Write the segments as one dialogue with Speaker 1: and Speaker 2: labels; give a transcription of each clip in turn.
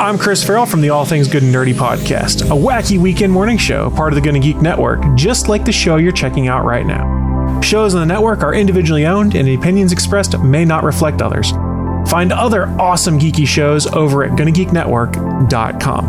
Speaker 1: I'm Chris Farrell from the All Things Good and Nerdy podcast, a wacky weekend morning show, part of the Gonna Geek Network, just like the show you're checking out right now. Shows on the network are individually owned, and the opinions expressed may not reflect others. Find other awesome geeky shows over at GonnaGeekNetwork.com.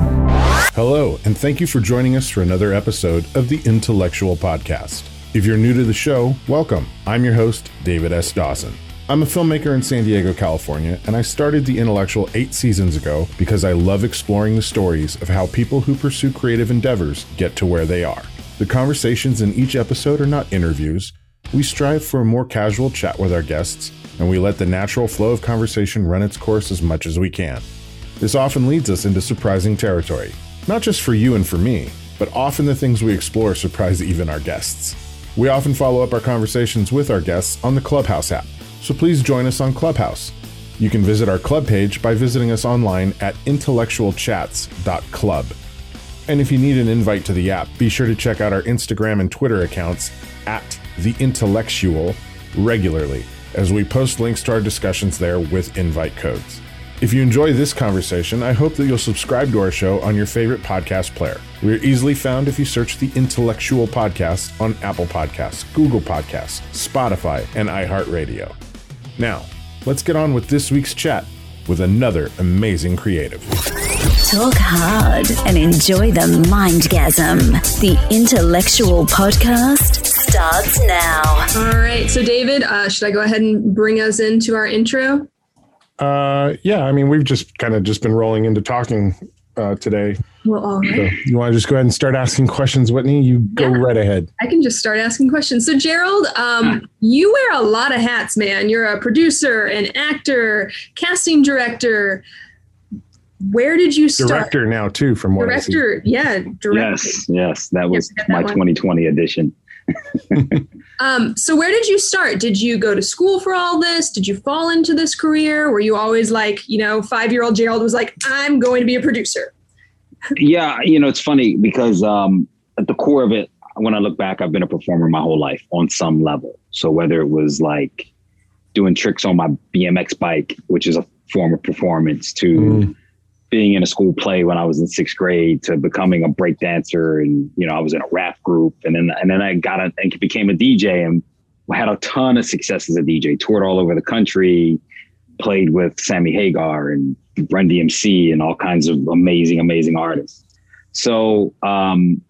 Speaker 2: Hello, and thank you for joining us for another episode of the Intellexual Podcast. If you're new to the show, welcome. I'm your host, David S. Dawson. I'm a filmmaker in San Diego, California, and I started The Intellexual eight seasons ago because I love exploring the stories of how people who pursue creative endeavors get to where they are. The conversations in each episode are not interviews. We strive for a more casual chat with our guests, and we let the natural flow of conversation run its course as much as we can. This often leads us into surprising territory, not just for you and for me, but often the things we explore surprise even our guests. We often follow up our conversations with our guests on the Clubhouse app so please join us on Clubhouse. You can visit our club page by visiting us online at intellexualchats.club. And if you need an invite to the app, be sure to check out our Instagram and Twitter accounts at The Intellexual regularly, as we post links to our discussions there with invite codes. If you enjoy this conversation, I hope that you'll subscribe to our show on your favorite podcast player. We are easily found if you search the Intellexual Podcast on Apple Podcasts, Google Podcasts, Spotify, and iHeartRadio. Now, let's get on with this week's chat with another amazing creative.
Speaker 3: Talk hard and enjoy the mindgasm. The Intellexual Podcast starts now.
Speaker 4: All right. So, David, uh, should I go ahead and bring us into our intro?
Speaker 2: Uh, yeah. I mean, we've just kind of just been rolling into talking uh, today.
Speaker 4: Well, all right.
Speaker 2: So you want to just go ahead and start asking questions, Whitney? You go
Speaker 4: Yeah.
Speaker 2: right ahead.
Speaker 4: I can just start asking questions. So, Gerald, um, you wear a lot of hats, man. You're a producer, an actor, casting director. Where did you start?
Speaker 2: Director now too, from what I see.
Speaker 4: Director, yeah, director.
Speaker 5: Yes, yes, that was
Speaker 4: that
Speaker 5: my
Speaker 4: one.
Speaker 5: 2020 edition.
Speaker 4: Um, so, where did you start? Did you go to school for all this? Did you fall into this career? Were you always like, you know, five year old Gerald was like, I'm going to be a producer?
Speaker 5: Yeah, you know, it's funny because um, at the core of it, when I look back, I've been a performer my whole life on some level. So whether it was like doing tricks on my BMX bike, which is a form of performance, to
Speaker 2: Mm.
Speaker 5: being in a school play when I was in sixth grade, to becoming a break dancer, and you know, I was in a rap group, and then and then I got a, and became a DJ, and had a ton of success as a DJ. Toured all over the country, played with Sammy Hagar and Run DMC and all kinds of amazing, amazing artists. So um,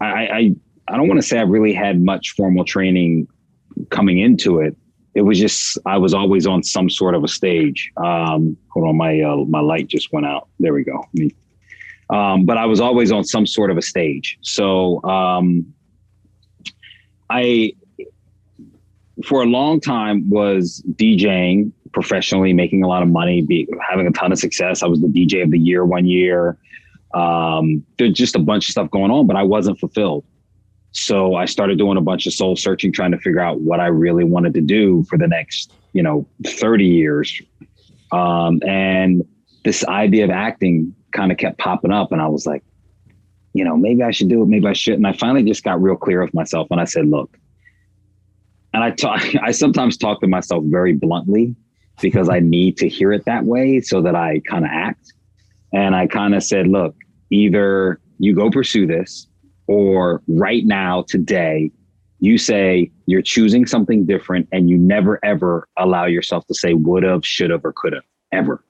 Speaker 5: I, I I don't want to say I really had much formal training coming into it. It was just I was always on some sort of a stage. Um, hold on, my uh, my light just went out. There we go. Um, but I was always on some sort of a stage. So um, I for a long time was DJing professionally, making a lot of money, be, having a ton of success. I was the DJ of the year one year. Um, there's just a bunch of stuff going on, but I wasn't fulfilled. So I started doing a bunch of soul searching, trying to figure out what I really wanted to do for the next, you know, 30 years. Um, and this idea of acting kind of kept popping up. And I was like, you know, maybe I should do it, maybe I shouldn't. And I finally just got real clear with myself and I said, look, and I talk, I sometimes talk to myself very bluntly because I need to hear it that way so that I kind of act. And I kind of said, look, either you go pursue this or right now, today, you say you're choosing something different and you never ever allow yourself to say would have, should have, or could have ever.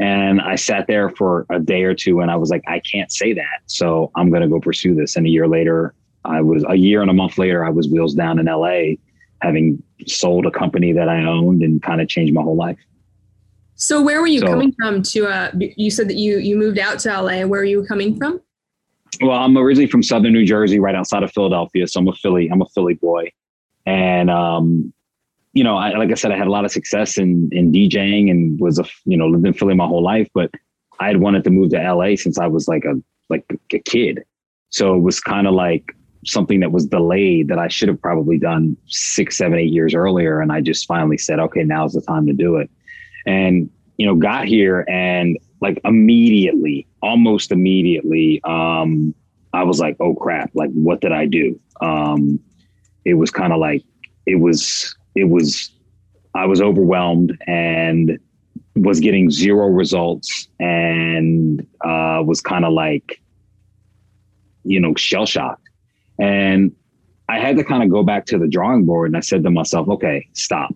Speaker 5: And I sat there for a day or two and I was like, I can't say that. So I'm going to go pursue this. And a year later, I was a year and a month later, I was wheels down in LA, having sold a company that I owned and kind of changed my whole life.
Speaker 4: So, where were you
Speaker 5: So-
Speaker 4: coming from? To uh, you said that you you moved out to LA. Where are you coming from?
Speaker 5: Well, I'm originally from Southern New Jersey, right outside of Philadelphia. So I'm a Philly, I'm a Philly boy. And, um, you know, I, like I said, I had a lot of success in, in DJing and was a, you know, lived in Philly my whole life, but I had wanted to move to LA since I was like a, like a kid. So it was kind of like something that was delayed that I should have probably done six, seven, eight years earlier. And I just finally said, okay, now's the time to do it. And, you know, got here and like immediately, almost immediately, um, I was like, oh crap, like what did I do? Um, it was kind of like, it was, it was, I was overwhelmed and was getting zero results and uh, was kind of like, you know, shell shocked. And I had to kind of go back to the drawing board and I said to myself, okay, stop.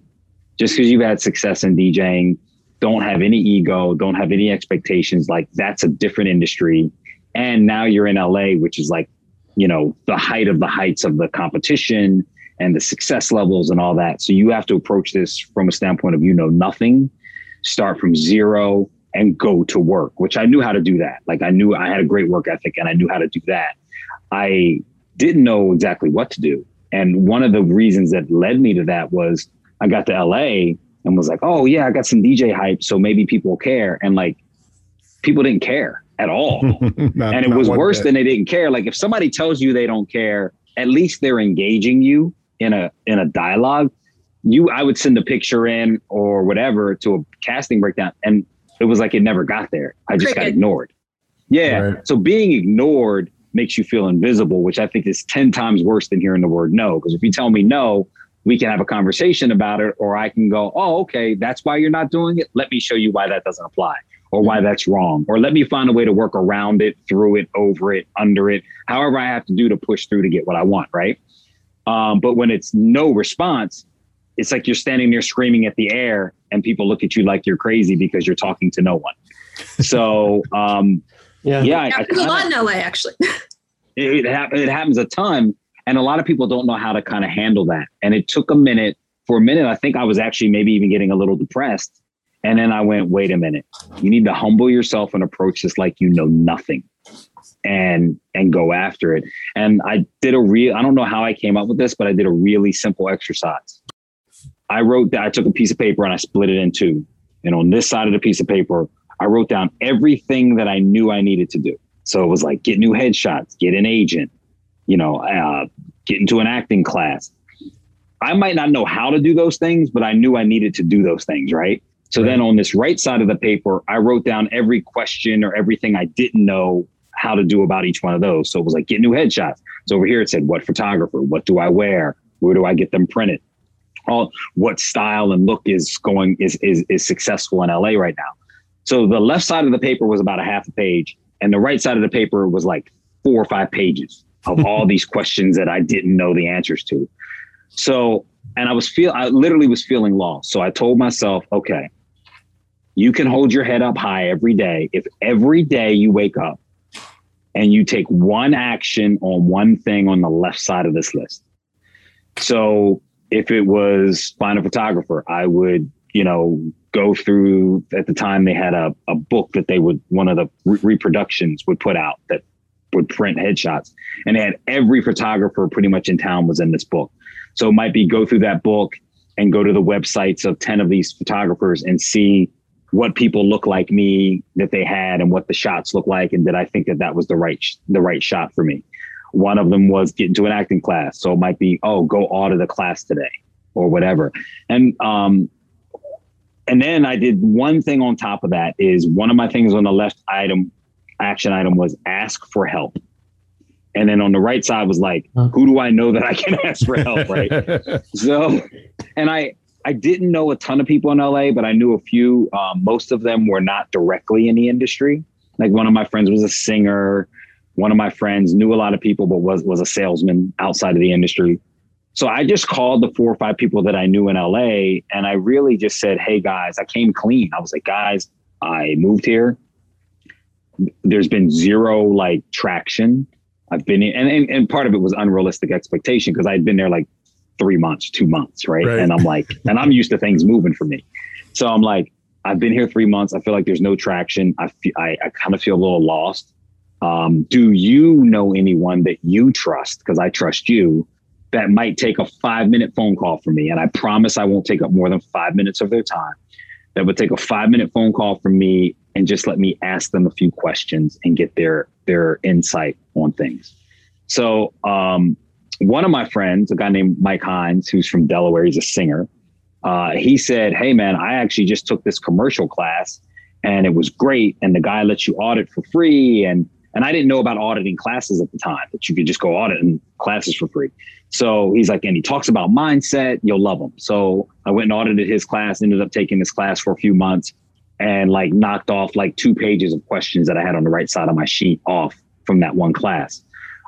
Speaker 5: Just because you've had success in DJing, don't have any ego, don't have any expectations. Like that's a different industry. And now you're in LA, which is like, you know, the height of the heights of the competition and the success levels and all that. So you have to approach this from a standpoint of you know nothing, start from zero and go to work, which I knew how to do that. Like I knew I had a great work ethic and I knew how to do that. I didn't know exactly what to do. And one of the reasons that led me to that was I got to LA and was like, oh, yeah, I got some DJ hype. So maybe people care. And like, people didn't care at all. not, and it was worse bit. than they didn't care. Like, if somebody tells you they don't care, at least they're engaging you in a in a dialogue. You, I would send a picture in or whatever to a casting breakdown, and it was like it never got there. I just Cricket. got ignored. Yeah. Right. So being ignored makes you feel invisible, which I think is 10 times worse than hearing the word no. Because if you tell me no, we can have a conversation about it, or I can go, oh, okay, that's why you're not doing it. Let me show you why that doesn't apply or why mm-hmm. that's wrong, or let me find a way to work around it, through it, over it, under it, however I have to do to push through to get what I want, right? Um, but when it's no response, it's like you're standing there screaming at the air and people look at you like you're crazy because you're talking to no one. So, um,
Speaker 4: yeah, yeah, yeah I, a lot in LA actually.
Speaker 5: it, it, it happens a ton, and a lot of people don't know how to kind of handle that. And it took a minute. For a minute, I think I was actually maybe even getting a little depressed. And then I went, wait a minute. You need to humble yourself and approach this like you know nothing and and go after it. And I did a real I don't know how I came up with this, but I did a really simple exercise. I wrote that I took a piece of paper and I split it in two. And on this side of the piece of paper, I wrote down everything that I knew I needed to do. So it was like get new headshots, get an agent, you know, uh, get into an acting class. I might not know how to do those things, but I knew I needed to do those things, right? So right. then on this right side of the paper, I wrote down every question or everything I didn't know how to do about each one of those. So it was like get new headshots. So over here it said what photographer, what do I wear, where do I get them printed, all what style and look is going is is is successful in LA right now. So the left side of the paper was about a half a page, and the right side of the paper was like four or five pages of all these questions that I didn't know the answers to. So, and I was feel I literally was feeling lost. So I told myself, okay, you can hold your head up high every day. If every day you wake up and you take one action on one thing on the left side of this list. So if it was find a photographer, I would, you know, go through at the time they had a, a book that they would one of the re- reproductions would put out that would print headshots and they had every photographer pretty much in town was in this book so it might be go through that book and go to the websites of 10 of these photographers and see what people look like me that they had and what the shots look like and did I think that that was the right sh- the right shot for me. One of them was get into an acting class, so it might be oh go audit a class today or whatever. And um and then I did one thing on top of that is one of my things on the left item action item was ask for help. And then on the right side was like, who do I know that I can ask for help? Right. so, and I, I didn't know a ton of people in LA, but I knew a few. Um, most of them were not directly in the industry. Like one of my friends was a singer. One of my friends knew a lot of people, but was was a salesman outside of the industry. So I just called the four or five people that I knew in LA, and I really just said, "Hey guys, I came clean. I was like, guys, I moved here. There's been zero like traction. I've been in, and, and, and part of it was unrealistic expectation because I'd been there like three months, two months, right? right? And I'm like, and I'm used to things moving for me. So I'm like, I've been here three months. I feel like there's no traction. I feel, I, I kind of feel a little lost. Um, do you know anyone that you trust? Because I trust you. That might take a five minute phone call from me, and I promise I won't take up more than five minutes of their time. That would take a five minute phone call from me and just let me ask them a few questions and get their their insight on things. So um, one of my friends, a guy named Mike Hines, who's from Delaware, he's a singer. Uh, he said, "Hey man, I actually just took this commercial class, and it was great. And the guy lets you audit for free, and and I didn't know about auditing classes at the time that you could just go audit in classes for free. So he's like, and he talks about mindset. You'll love him. So I went and audited his class. Ended up taking this class for a few months. and like knocked off like two pages of questions that I had on the right side of my sheet off from that one class.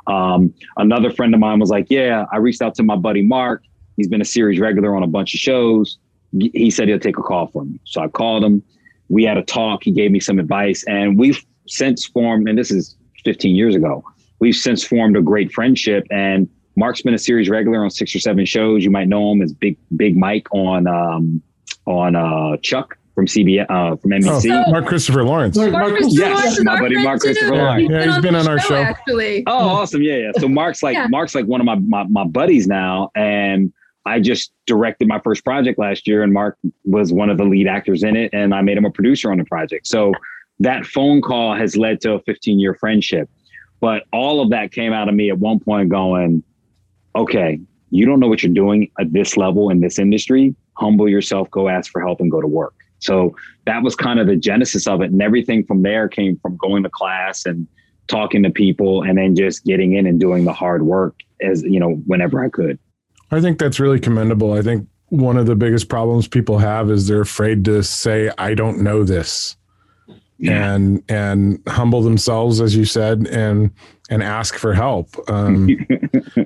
Speaker 5: Um, another friend of mine was like, Yeah, I reached out to my buddy Mark. He's been a series regular on a bunch of shows. He said he'll take a call for me. So I called him. We had a talk. He gave me some advice, and we've since formed, and this is 15 years ago, we've since formed a great friendship. And Mark's been a series regular on six or seven shows. You might know him as Big Big Mike on um, on uh, Chuck from CBS uh, from NBC.
Speaker 2: Oh, Mark Christopher Lawrence.
Speaker 4: Mark Christopher
Speaker 5: Yes,
Speaker 4: Lawrence
Speaker 5: my buddy
Speaker 4: friend
Speaker 5: Mark
Speaker 4: too.
Speaker 5: Christopher
Speaker 2: Yeah,
Speaker 5: Lawrence.
Speaker 2: yeah, he's been on our show.
Speaker 4: actually.
Speaker 5: Oh, awesome! Yeah, yeah. So Mark's like
Speaker 4: Yeah.
Speaker 5: Mark's like one of my, my my buddies now, and I just directed my first project last year, and Mark was one of the lead actors in it, and I made him a producer on the project. So that phone call has led to a 15 year friendship. But all of that came out of me at one point going, okay, you don't know what you're doing at this level in this industry. Humble yourself, go ask for help, and go to work. So that was kind of the genesis of it. And everything from there came from going to class and talking to people and then just getting in and doing the hard work as, you know, whenever I could.
Speaker 2: I think that's really commendable. I think one of the biggest problems people have is they're afraid to say, I don't know this. And and humble themselves, as you said, and and ask for help. Um,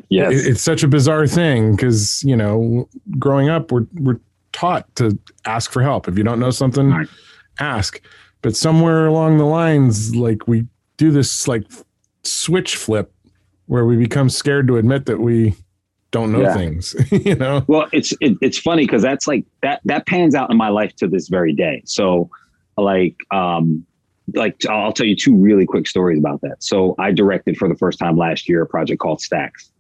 Speaker 5: Yes.
Speaker 2: it- it's such a bizarre thing because you know, growing up, we're we're taught to ask for help. If you don't know something,
Speaker 5: Right.
Speaker 2: ask. But somewhere along the lines, like we do this like switch flip where we become scared to admit that we don't know
Speaker 5: Yeah.
Speaker 2: things. you know,
Speaker 5: Well, it's it, it's funny because that's like that that pans out in my life to this very day. So, like, um, like I'll tell you two really quick stories about that. So, I directed for the first time last year a project called Stacks,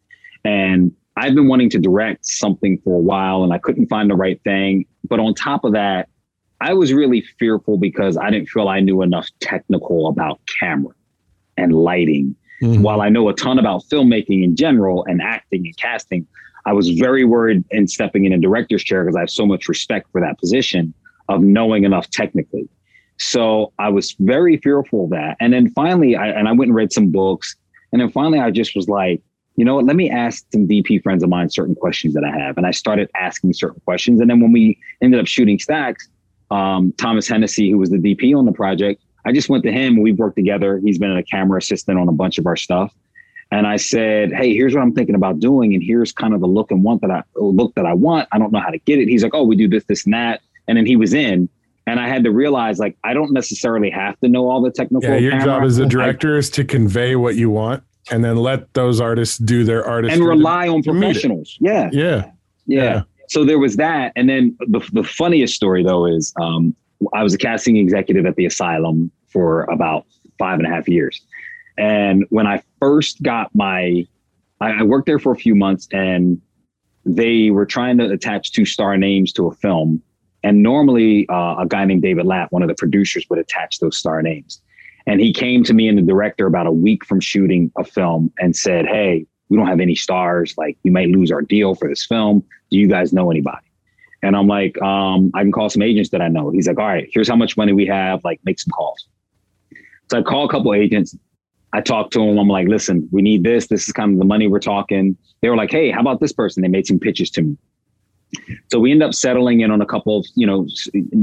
Speaker 5: and I've been wanting to direct something for a while, and I couldn't find the right thing. But on top of that, I was really fearful because I didn't feel I knew enough technical about camera and lighting
Speaker 2: Mhm.
Speaker 5: while I know a ton about filmmaking in general and acting and casting, I was very worried in stepping in a director's chair because I have so much respect for that position of knowing enough technically. So I was very fearful of that. And then finally, I, and I went and read some books. And then finally, I just was like, you know what? Let me ask some DP friends of mine certain questions that I have. And I started asking certain questions. And then when we ended up shooting Stacks, um, Thomas Hennessy, who was the DP on the project, I just went to him. We've worked together. He's been a camera assistant on a bunch of our stuff. And I said, "Hey, here's what I'm thinking about doing, and here's kind of the look and want that I look that I want. I don't know how to get it." He's like, "Oh, we do this, this, and that." And then he was in, and I had to realize like I don't necessarily have to know all the technical.
Speaker 2: yeah, your job as a director is to convey what you want and then let those artists do their artistry.
Speaker 5: and rely on
Speaker 2: to
Speaker 5: professionals. Yeah,
Speaker 2: Yeah.
Speaker 5: yeah.
Speaker 2: Yeah.
Speaker 5: So there was that, and then the the funniest story though is um, I was a casting executive at the asylum for about five and a half years, and when I first got my, I, I worked there for a few months, and they were trying to attach two star names to a film, and normally uh, a guy named David Latt, one of the producers, would attach those star names. And he came to me and the director about a week from shooting a film and said, Hey, we don't have any stars. Like, we might lose our deal for this film. Do you guys know anybody? And I'm like, um, I can call some agents that I know. He's like, All right, here's how much money we have. Like, make some calls. So I call a couple agents. I talked to them. I'm like, listen, we need this. This is kind of the money we're talking. They were like, hey, how about this person? They made some pitches to me. So we end up settling in on a couple of, you know,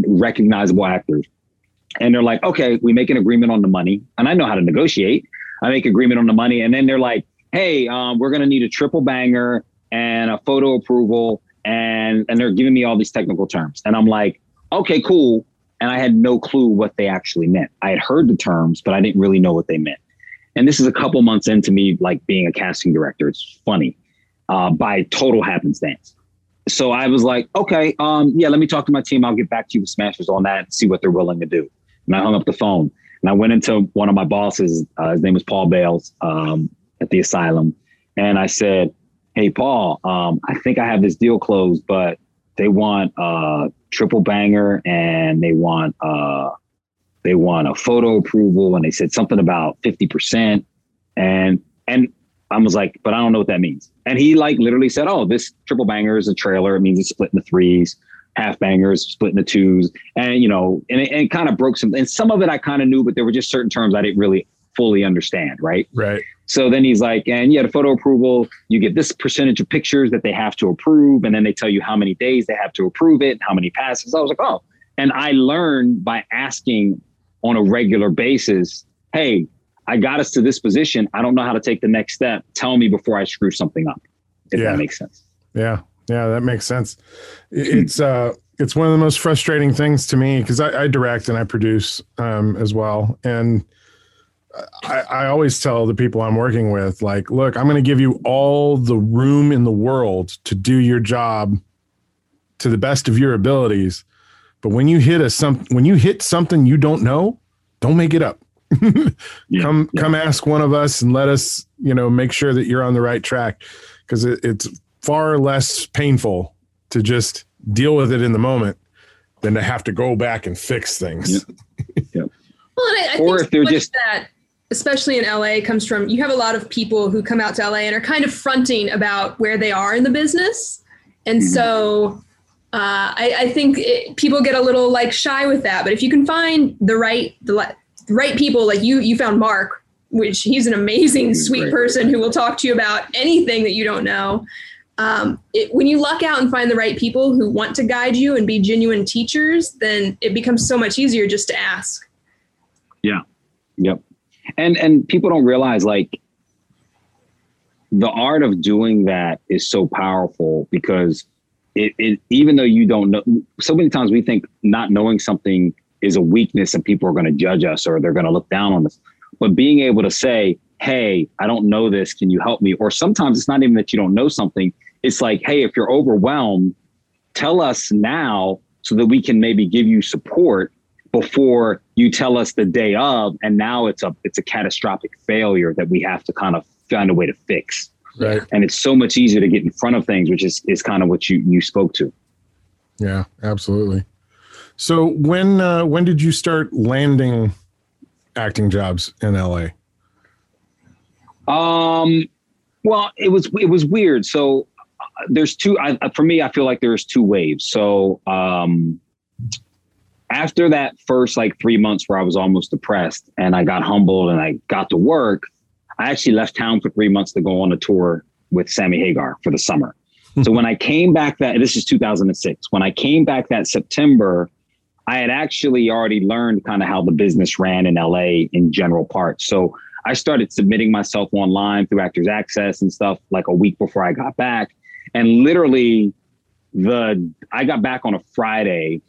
Speaker 5: recognizable actors. And they're like, okay, we make an agreement on the money. And I know how to negotiate. I make agreement on the money. And then they're like, hey, um, we're going to need a triple banger and a photo approval. And, and they're giving me all these technical terms. And I'm like, okay, cool. And I had no clue what they actually meant. I had heard the terms, but I didn't really know what they meant. And this is a couple months into me like being a casting director. It's funny uh, by total happenstance. So I was like, okay, um, yeah, let me talk to my team. I'll get back to you with Smashers on that and see what they're willing to do. And I hung up the phone and I went into one of my bosses. Uh, his name was Paul Bales um, at the asylum. And I said, hey, Paul, um, I think I have this deal closed, but they want a triple banger and they want uh, they want a photo approval and they said something about 50% and and I was like, but I don't know what that means. And he like literally said, Oh, this triple banger is a trailer. It means it's split into threes, half bangers, split into twos. And you know, and it, and it kind of broke some and some of it I kind of knew, but there were just certain terms I didn't really fully understand, right?
Speaker 2: Right.
Speaker 5: So then he's like, and yeah, the photo approval, you get this percentage of pictures that they have to approve, and then they tell you how many days they have to approve it, and how many passes. I was like, oh, And I learned by asking on a regular basis, hey, I got us to this position. I don't know how to take the next step. Tell me before I screw something up, if
Speaker 2: Yeah.
Speaker 5: that makes sense.
Speaker 2: Yeah, yeah, that makes sense. It's uh, it's one of the most frustrating things to me because I, I direct and I produce um, as well, and I, I always tell the people I'm working with, like, look, I'm going to give you all the room in the world to do your job to the best of your abilities, but when you hit a some when you hit something you don't know, don't make it up.
Speaker 5: Yeah,
Speaker 2: come
Speaker 5: yeah.
Speaker 2: come ask one of us and let us you know make sure that you're on the right track because it, it's far less painful to just deal with it in the moment than to have to go back and fix things
Speaker 4: Well, and I, I
Speaker 5: Or
Speaker 4: think
Speaker 5: if they're just-
Speaker 4: that, especially in LA, comes from you have a lot of people who come out to LA and are kind of fronting about where they are in the business, and
Speaker 5: Mhm.
Speaker 4: so uh, I, I think it, people get a little like shy with that. But if you can find the right the right people, like you, you found Mark, which he's an amazing, sweet
Speaker 5: great.
Speaker 4: person who will talk to you about anything that you don't know. Um, it, when you luck out and find the right people who want to guide you and be genuine teachers, then it becomes so much easier just to ask.
Speaker 5: Yeah yep. And and people don't realize like the art of doing that is so powerful because it, it even though you don't know so many times we think not knowing something is a weakness and people are going to judge us or they're going to look down on us. But being able to say, hey, I don't know this, can you help me? Or sometimes it's not even that you don't know something. It's like, hey, if you're overwhelmed, tell us now so that we can maybe give you support before you tell us the day of and now it's a it's a catastrophic failure that we have to kind of find a way to fix
Speaker 2: right
Speaker 5: and it's so much easier to get in front of things which is is kind of what you you spoke to
Speaker 2: yeah absolutely so when uh, when did you start landing acting jobs in la
Speaker 5: um well it was it was weird. So uh, there's two I, for me i feel like there's two waves. So um after that first like three months where i was almost depressed and i got humbled and i got to work i actually left town for three months to go on a tour with sammy hagar for the summer. So when i came back that this is 2006 when i came back that september i had actually already learned kind of how the business ran in la in general parts so I started submitting myself online through Actors Access and stuff like a week before I got back. And literally the I got back on a Friday,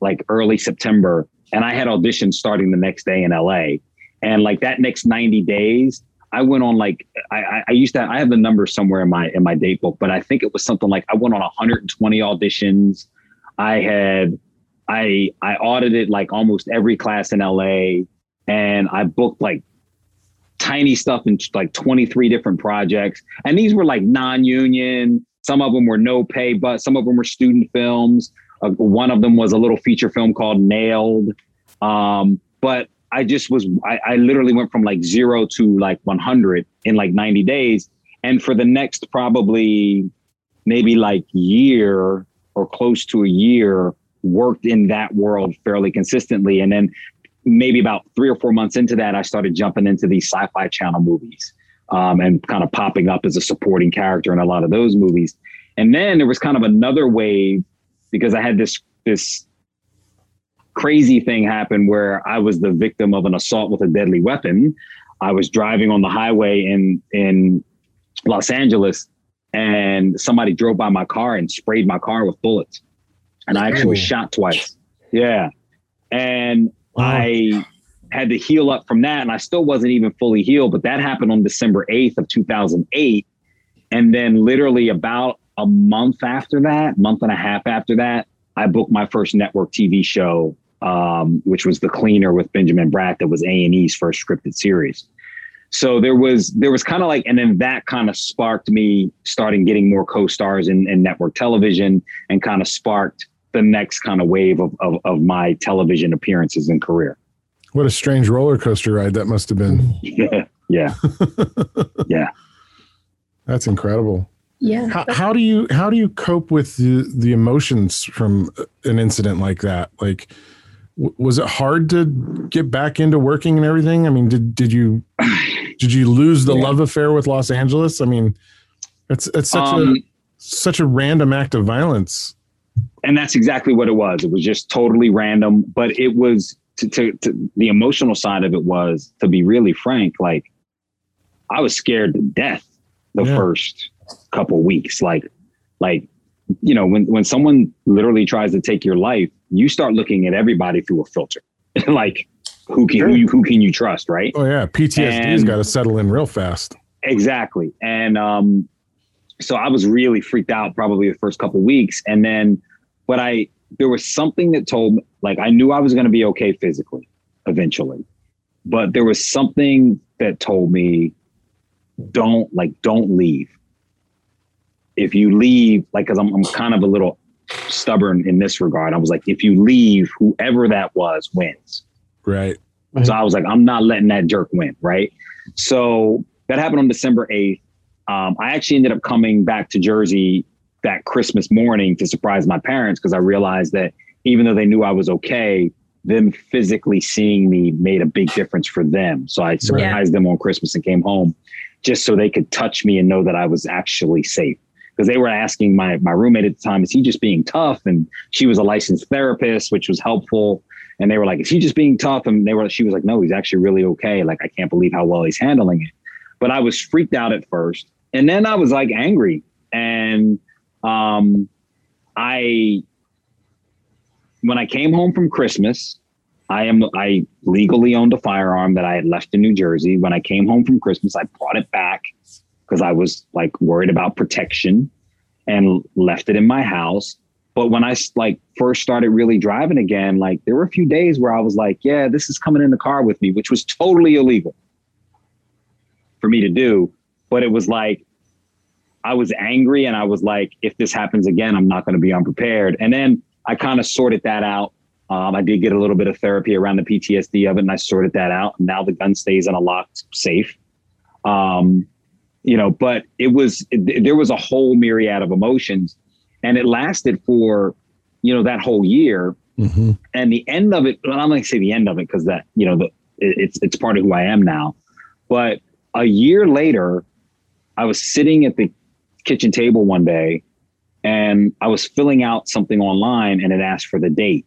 Speaker 5: like early September, and I had auditions starting the next day in LA. And like that next 90 days, I went on like I, I- used to I have the number somewhere in my in my date book, but I think it was something like I went on 120 auditions. I had I I audited like almost every class in LA and I booked like tiny stuff in like 23 different projects. And these were like non-union. Some of them were no pay, but some of them were student films. Uh, one of them was a little feature film called Nailed. Um, but I just was, I, I literally went from like zero to like 100 in like 90 days. And for the next probably maybe like year or close to a year, worked in that world fairly consistently. And then maybe about three or four months into that, I started jumping into these sci-fi channel movies um, and kind of popping up as a supporting character in a lot of those movies. And then there was kind of another wave because I had this this crazy thing happen where I was the victim of an assault with a deadly weapon. I was driving on the highway in in Los Angeles, and somebody drove by my car and sprayed my car with bullets, and I actually was
Speaker 2: Ooh.
Speaker 5: shot twice. Yeah, and
Speaker 2: Wow.
Speaker 5: I had to heal up from that, and I still wasn't even fully healed. But that happened on December eighth of two thousand eight, and then literally about a month after that, month and a half after that, I booked my first network TV show, um, which was The Cleaner with Benjamin Bratt. That was A and E's first scripted series. So there was there was kind of like, and then that kind of sparked me starting getting more co-stars in, in network television, and kind of sparked the next kind of wave of, of of my television appearances and career.
Speaker 2: what a strange roller coaster ride that must have been
Speaker 5: Yeah, yeah, yeah.
Speaker 2: that's incredible
Speaker 4: Yeah.
Speaker 2: how, how do you how do you cope with the the emotions from an incident like that like w- was it hard to get back into working and everything i mean did did you did you lose the
Speaker 5: Yeah.
Speaker 2: love affair with los angeles i mean it's it's such
Speaker 5: Um,
Speaker 2: a such a random act of violence
Speaker 5: and that's exactly what it was. It was just totally random, but it was to, to, to the emotional side of it was to be really frank, like I was scared to death the
Speaker 2: Yeah.
Speaker 5: first couple weeks. Like, like, you know, when, when someone literally tries to take your life, you start looking at everybody through a filter. like who can, who, you, who can you trust? Right.
Speaker 2: Oh yeah, PTSD's got to settle in real fast.
Speaker 5: Exactly. And um, so I was really freaked out probably the first couple weeks. And then, but I, there was something that told me, like, I knew I was going to be okay physically eventually, but there was something that told me, don't, like, don't leave. If you leave, like, cause I'm, I'm kind of a little stubborn in this regard. I was like, if you leave, whoever that was wins.
Speaker 2: Right.
Speaker 5: So I was like, I'm not letting that jerk win. Right. So that happened on December 8th. Um, I actually ended up coming back to Jersey that Christmas morning to surprise my parents because I realized that even though they knew I was okay, them physically seeing me made a big difference for them. So I surprised them on Christmas and came home just so they could touch me and know that I was actually safe. Because they were asking my my roommate at the time, is he just being tough? And she was a licensed therapist, which was helpful. And they were like, is he just being tough? And they were, she was like, no, he's actually really okay. Like, I can't believe how well he's handling it. But I was freaked out at first. And then I was like angry. And um, I, when I came home from Christmas, I am, I legally owned a firearm that I had left in New Jersey. When I came home from Christmas, I brought it back because I was like worried about protection and left it in my house. But when I like first started really driving again, like there were a few days where I was like, yeah, this is coming in the car with me, which was totally illegal for me to do. But it was like, I was angry and I was like, if this happens again, I'm not going to be unprepared. And then I kind of sorted that out. Um, I did get a little bit of therapy around the PTSD of it and I sorted that out. And now the gun stays in a locked safe. Um, you know, but it was, it, there was a whole myriad of emotions and it lasted for, you know, that whole year.
Speaker 2: hmm
Speaker 5: And the end of it, well, I'm going to say the end of it because that, you know, the, it, it's, it's part of who I am now. But a year later, I was sitting at the kitchen table one day and I was filling out something online and it asked for the date.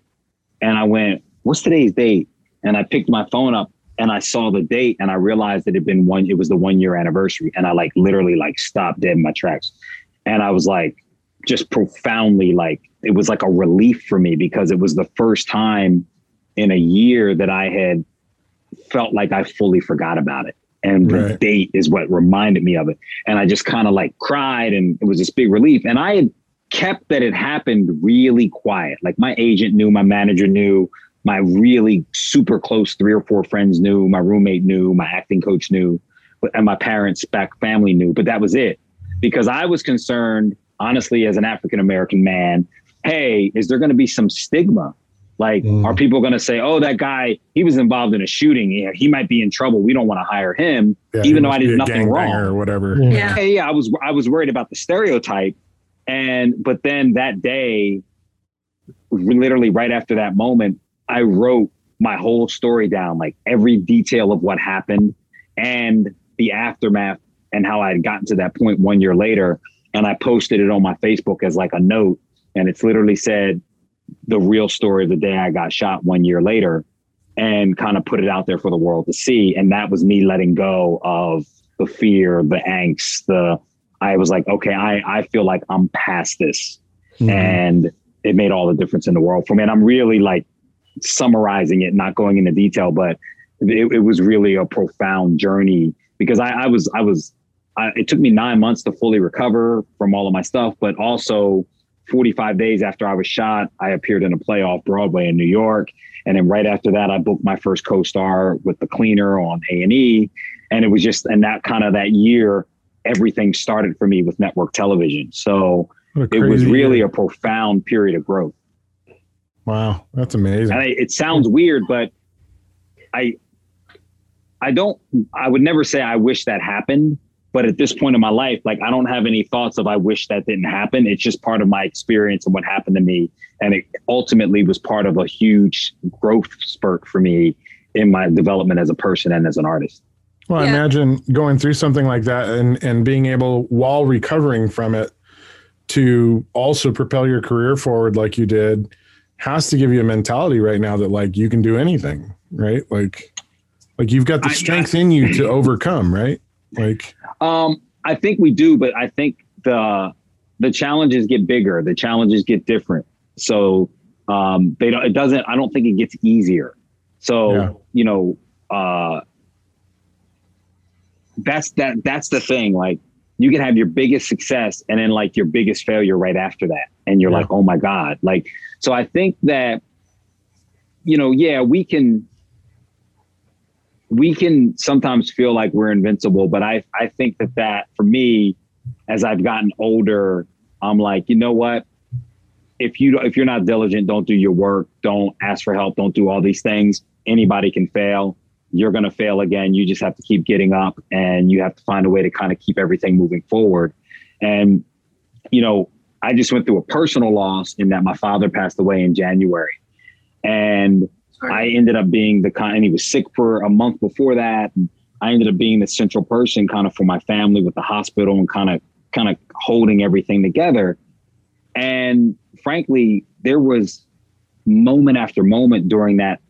Speaker 5: And I went, What's today's date? And I picked my phone up and I saw the date and I realized that it had been one, it was the one year anniversary. And I like literally like stopped dead in my tracks. And I was like, just profoundly like, it was like a relief for me because it was the first time in a year that I had felt like I fully forgot about it. And the date is what reminded me of it. And I just kind of like cried and it was this big relief. And I had kept that it happened really quiet. Like my agent knew, my manager knew, my really super close three or four friends knew, my roommate knew, my acting coach knew, and my parents back family knew. But that was it. Because I was concerned, honestly, as an African American man, hey, is there going to be some stigma? Like,
Speaker 2: Mm.
Speaker 5: are people going to say, "Oh, that guy, he was involved in a shooting. Yeah, he might be in trouble. We don't want to hire him."
Speaker 2: Yeah,
Speaker 5: Even though I did nothing wrong.
Speaker 2: or whatever.
Speaker 4: Yeah.
Speaker 5: Yeah, yeah, I was I was worried about the stereotype, and but then that day, literally right after that moment, I wrote my whole story down, like every detail of what happened and the aftermath and how I had gotten to that point one year later, and I posted it on my Facebook as like a note, and it's literally said the real story of the day I got shot one year later, and kind of put it out there for the world to see, and that was me letting go of the fear, the angst, the I was like, okay, I, I feel like I'm past this.
Speaker 2: Mhm.
Speaker 5: And it made all the difference in the world for me. And I'm really like summarizing it, not going into detail, but it, it was really a profound journey because I, I was, I was, I, it took me nine months to fully recover from all of my stuff, but also 45 days after I was shot, I appeared in a play off Broadway in New York. And then right after that, I booked my first co-star with the cleaner on A and E. And it was just, and that kind of that year, everything started for me with network television. So it was really
Speaker 2: year.
Speaker 5: a profound period of growth.
Speaker 2: wow. That's amazing.
Speaker 5: And I, it sounds weird, but I, I don't, I would never say I wish that happened. But at this point in my life, like I don't have any thoughts of I wish that didn't happen. It's just part of my experience and what happened to me. And it ultimately was part of a huge growth spurt for me in my development as a person and as an artist.
Speaker 2: Well, I imagine going through something like that and and being able while recovering from it to also propel your career forward like you did has to give you a mentality right now that like you can do anything, right? Like like you've got the strength I, I, in you to overcome, right? Like
Speaker 5: um I think we do, but I think the the challenges get bigger, the challenges get different. So um they don't it doesn't I don't think it gets easier. So, yeah. you know, uh that's that that's the thing like you can have your biggest success and then like your biggest failure right after that and you're yeah. like oh my god like so i think that you know yeah we can we can sometimes feel like we're invincible but i i think that that for me as i've gotten older i'm like you know what if you if you're not diligent don't do your work don't ask for help don't do all these things anybody can fail you're to fail again. You just have to keep getting up and you have to find a way to kind of keep everything moving forward. And, you know, I just went through a personal loss in that my father passed away in January. And. I ended up being the kind, and he was sick for a month before that. I ended up being the central person kind of for my family with the hospital and kind of, kind of holding everything together. And frankly, there was moment after moment during that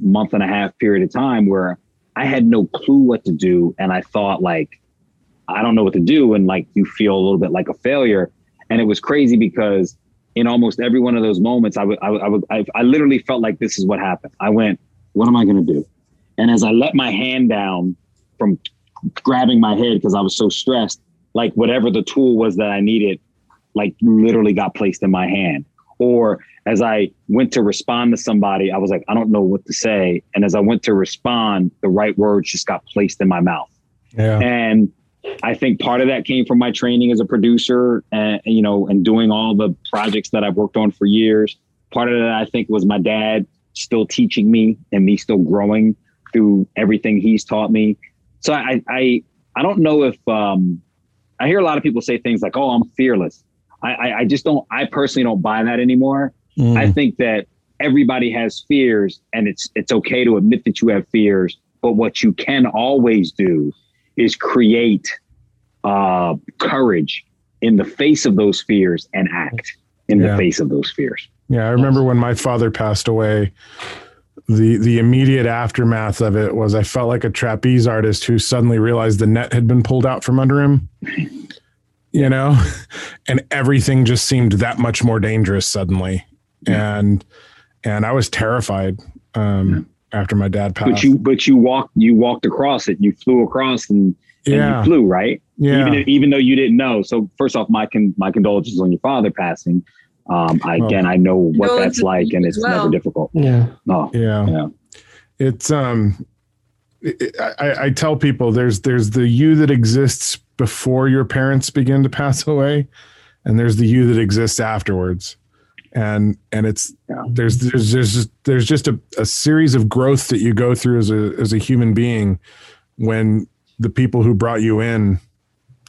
Speaker 5: month and a half period of time where I had no clue what to do. And I thought like, I don't know what to do. And like, you feel a little bit like a failure. And it was crazy because in almost every one of those moments, I would, I would, I, would, I, I literally felt like this is what happened. I went, what am I going to do? And as I let my hand down from grabbing my head because I was so stressed, like whatever the tool was that I needed, like literally got placed in my hand. Or as I went to respond to somebody, I was like, I don't know what to say. And as I went to respond, the right words just got placed in my mouth. Yeah. And I think part of that came from my training as a producer and, you know, and doing all the projects that I've worked on for years. Part of that, I think, was my dad still teaching me and me still growing through everything he's taught me. So I, I, I don't know if, um, I hear a lot of people say things like, "Oh, I'm fearless." I, I, just don't. I personally don't buy that anymore. Mm. I think that everybody has fears and it's it's okay to admit that you have fears, but what you can always do is create uh, courage in the face of those fears and act in yeah. the face of those fears.
Speaker 2: Yeah, I remember when my father passed away, the the immediate aftermath of it was I felt like a trapeze artist who suddenly realized the net had been pulled out from under him. You know, and everything just seemed that much more dangerous suddenly and and I was terrified um, yeah. After my dad passed.
Speaker 5: But you but you walked you walked across it. You flew across and, and yeah. you flew right.
Speaker 2: Yeah.
Speaker 5: Even even though you didn't know. So first off, my con- my condolences on your father passing. Um, I, again, I know what no, that's like, and it's well. never difficult.
Speaker 2: Yeah. Oh, yeah. Yeah. It's um, it, I, I tell people there's there's the you that exists before your parents begin to pass away, and there's the you that exists afterwards and and it's yeah. there's there's there's just, there's just a, a series of growth that you go through as a as a human being when the people who brought you in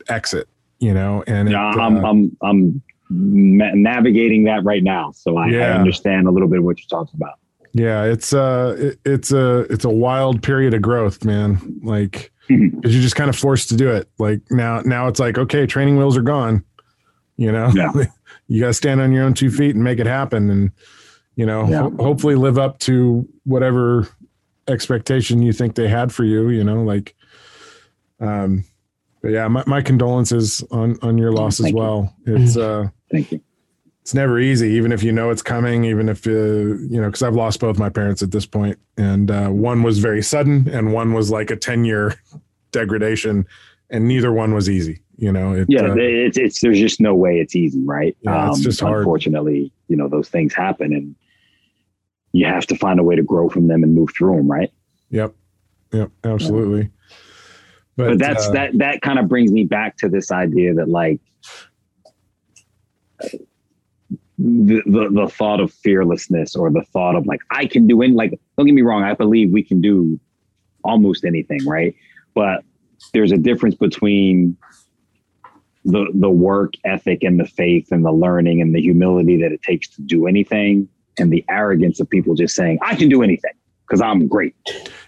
Speaker 2: exit you know and
Speaker 5: yeah it, I'm, uh, I'm i'm navigating that right now so I, yeah. I, understand a little bit what you're talking about
Speaker 2: yeah it's uh it, it's a it's a wild period of growth man like because you're just kind of forced to do it like now now it's like okay training wheels are gone you know yeah. you got to stand on your own two feet and make it happen and you know yeah. ho- hopefully live up to whatever expectation you think they had for you you know like um but yeah my, my condolences on on your loss as well you. it's uh
Speaker 5: Thank you
Speaker 2: it's never easy even if you know it's coming even if uh, you know because i've lost both my parents at this point and uh, one was very sudden and one was like a 10 year degradation and neither one was easy you know
Speaker 5: it, yeah uh, it's, it's there's just no way it's easy right
Speaker 2: yeah, um, it's just hard.
Speaker 5: unfortunately you know those things happen and you have to find a way to grow from them and move through them right
Speaker 2: yep yep absolutely yeah.
Speaker 5: but, but, that's uh, that that kind of brings me back to this idea that like the, the, the thought of fearlessness or the thought of like I can do any like don't get me wrong I believe we can do almost anything right but there's a difference between the the work ethic and the faith and the learning and the humility that it takes to do anything and the arrogance of people just saying I can do anything because I'm great,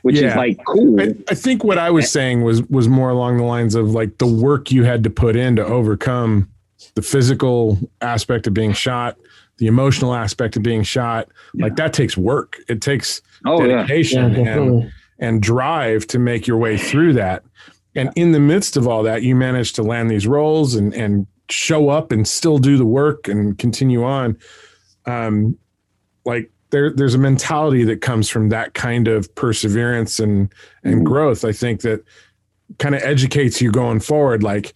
Speaker 5: which yeah. is like cool.
Speaker 2: I, I, think what I was saying was was more along the lines of like the work you had to put in to overcome the physical aspect of being shot, the emotional aspect of being shot.
Speaker 5: Yeah.
Speaker 2: Like that takes work. It takes
Speaker 5: Oh yeah.
Speaker 2: dedication
Speaker 6: Yeah,
Speaker 2: and and drive to make your way through that. And in the midst of all that, you manage to land these roles and and show up and still do the work and continue on. Um, like there, there's a mentality that comes from that kind of perseverance and and
Speaker 5: Mhm.
Speaker 2: growth. I think that kind of educates you going forward. Like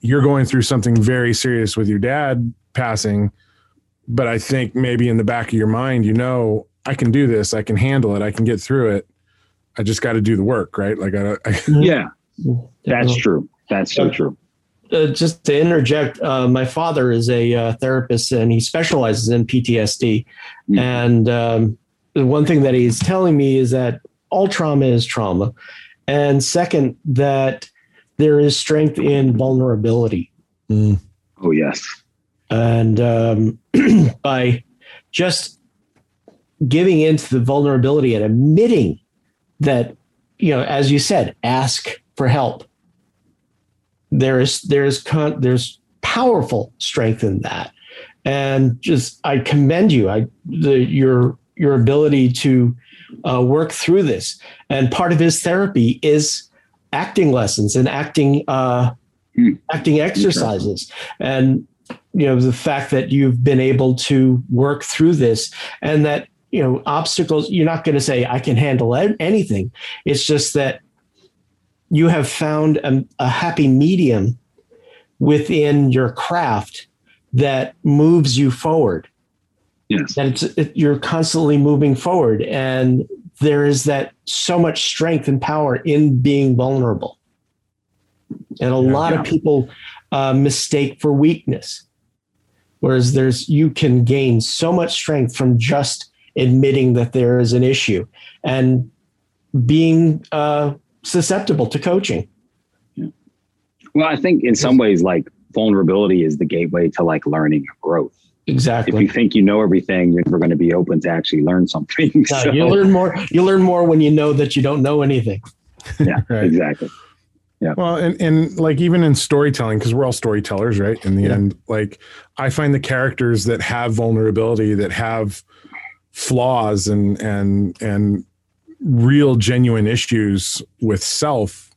Speaker 2: you're going through something very serious with your dad passing, but I think maybe in the back of your mind, you know, I can do this. I can handle it. I can get through it. I just got to do the work, right? Like I, I
Speaker 5: Yeah. That's true. That's so true.
Speaker 6: uh, just to interject, uh, my father is a uh, therapist and he specializes in PTSD.
Speaker 5: Mm.
Speaker 6: And um, the one thing that he's telling me is that all trauma is trauma. And second, that there is strength in vulnerability.
Speaker 5: Oh yes.
Speaker 6: And um, by just giving into the vulnerability and admitting that, you know, as you said, ask for help. There is there's con- there's powerful strength in that, and just I commend you. I the your your ability to uh, work through this, and part of his therapy is acting lessons and acting uh,
Speaker 5: Hmm.
Speaker 6: acting exercises, and you know the fact that you've been able to work through this and that you know obstacles you're not going to say i can handle anything it's just that you have found a, a happy medium within your craft that moves you forward
Speaker 5: Yes.
Speaker 6: that it's it, you're constantly moving forward and there is that so much strength and power in being vulnerable and a lot
Speaker 5: Yeah.
Speaker 6: of people uh, mistake for weakness whereas there's you can gain so much strength from just admitting that there is an issue and being uh, susceptible to coaching
Speaker 5: Well, I think in some ways, like vulnerability is the gateway to like learning and growth.
Speaker 6: Exactly.
Speaker 5: If you think you know everything, you're never going to be open to actually learn something.
Speaker 6: No,
Speaker 5: So,
Speaker 6: you learn more you learn more when you know that you don't know anything
Speaker 5: yeah,
Speaker 2: Right.
Speaker 5: exactly. Yeah.
Speaker 2: Well, and and like even in storytelling, because we're all storytellers, right? In the
Speaker 6: Yeah.
Speaker 2: end, like I find the characters that have vulnerability, that have flaws and and and real genuine issues with self,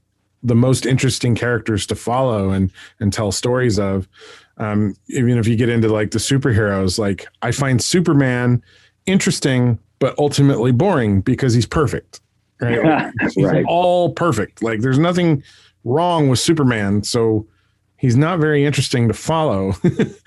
Speaker 2: the most interesting characters to follow and and tell stories of. Um, even if you get into like the superheroes, like I find Superman interesting, but ultimately boring because he's perfect. Right. He's
Speaker 5: right.
Speaker 2: all perfect. Like there's nothing wrong with Superman, so he's not very interesting to follow.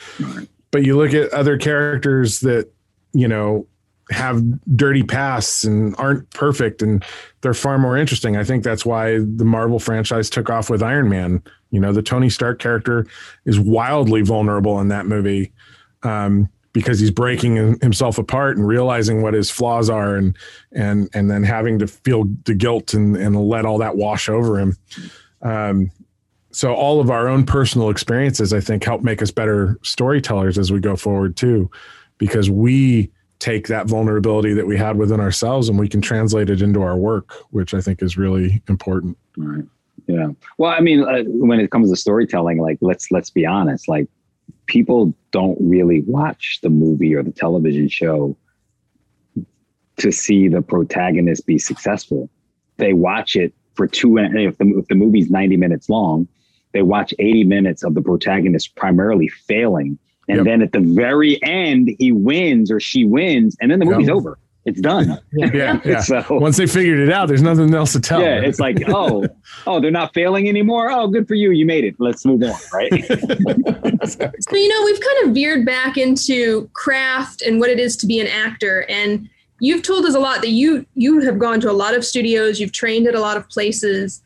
Speaker 2: but you look at other characters that, you know, have dirty pasts and aren't perfect and they're far more interesting. I think that's why the Marvel franchise took off with Iron Man. You know, the Tony Stark character is wildly vulnerable in that movie. Um, because he's breaking himself apart and realizing what his flaws are and and and then having to feel the guilt and and let all that wash over him um so all of our own personal experiences i think help make us better storytellers as we go forward too because we take that vulnerability that we had within ourselves and we can translate it into our work which i think is really important
Speaker 5: Right. Yeah. Well, I mean, uh, when it comes to storytelling, like let's let's be honest, like people don't really watch the movie or the television show to see the protagonist be successful. They watch it for two if the if the movie's 90 minutes long, they watch 80 minutes of the protagonist primarily failing. And
Speaker 2: Yep.
Speaker 5: then at the very end, he wins or she wins, and then the movie's
Speaker 2: Yep.
Speaker 5: over. It's done.
Speaker 2: yeah yeah
Speaker 5: so
Speaker 2: once they figured it out there's nothing else to tell
Speaker 5: yeah, it's like, oh, oh, they're not failing anymore. Oh, good for you. You made it. Let's move on. Right.
Speaker 4: So, you know, we've kind of veered back into craft and what it is to be an actor. And you've told us a lot that you you have gone to a lot of studios, you've trained at a lot of places.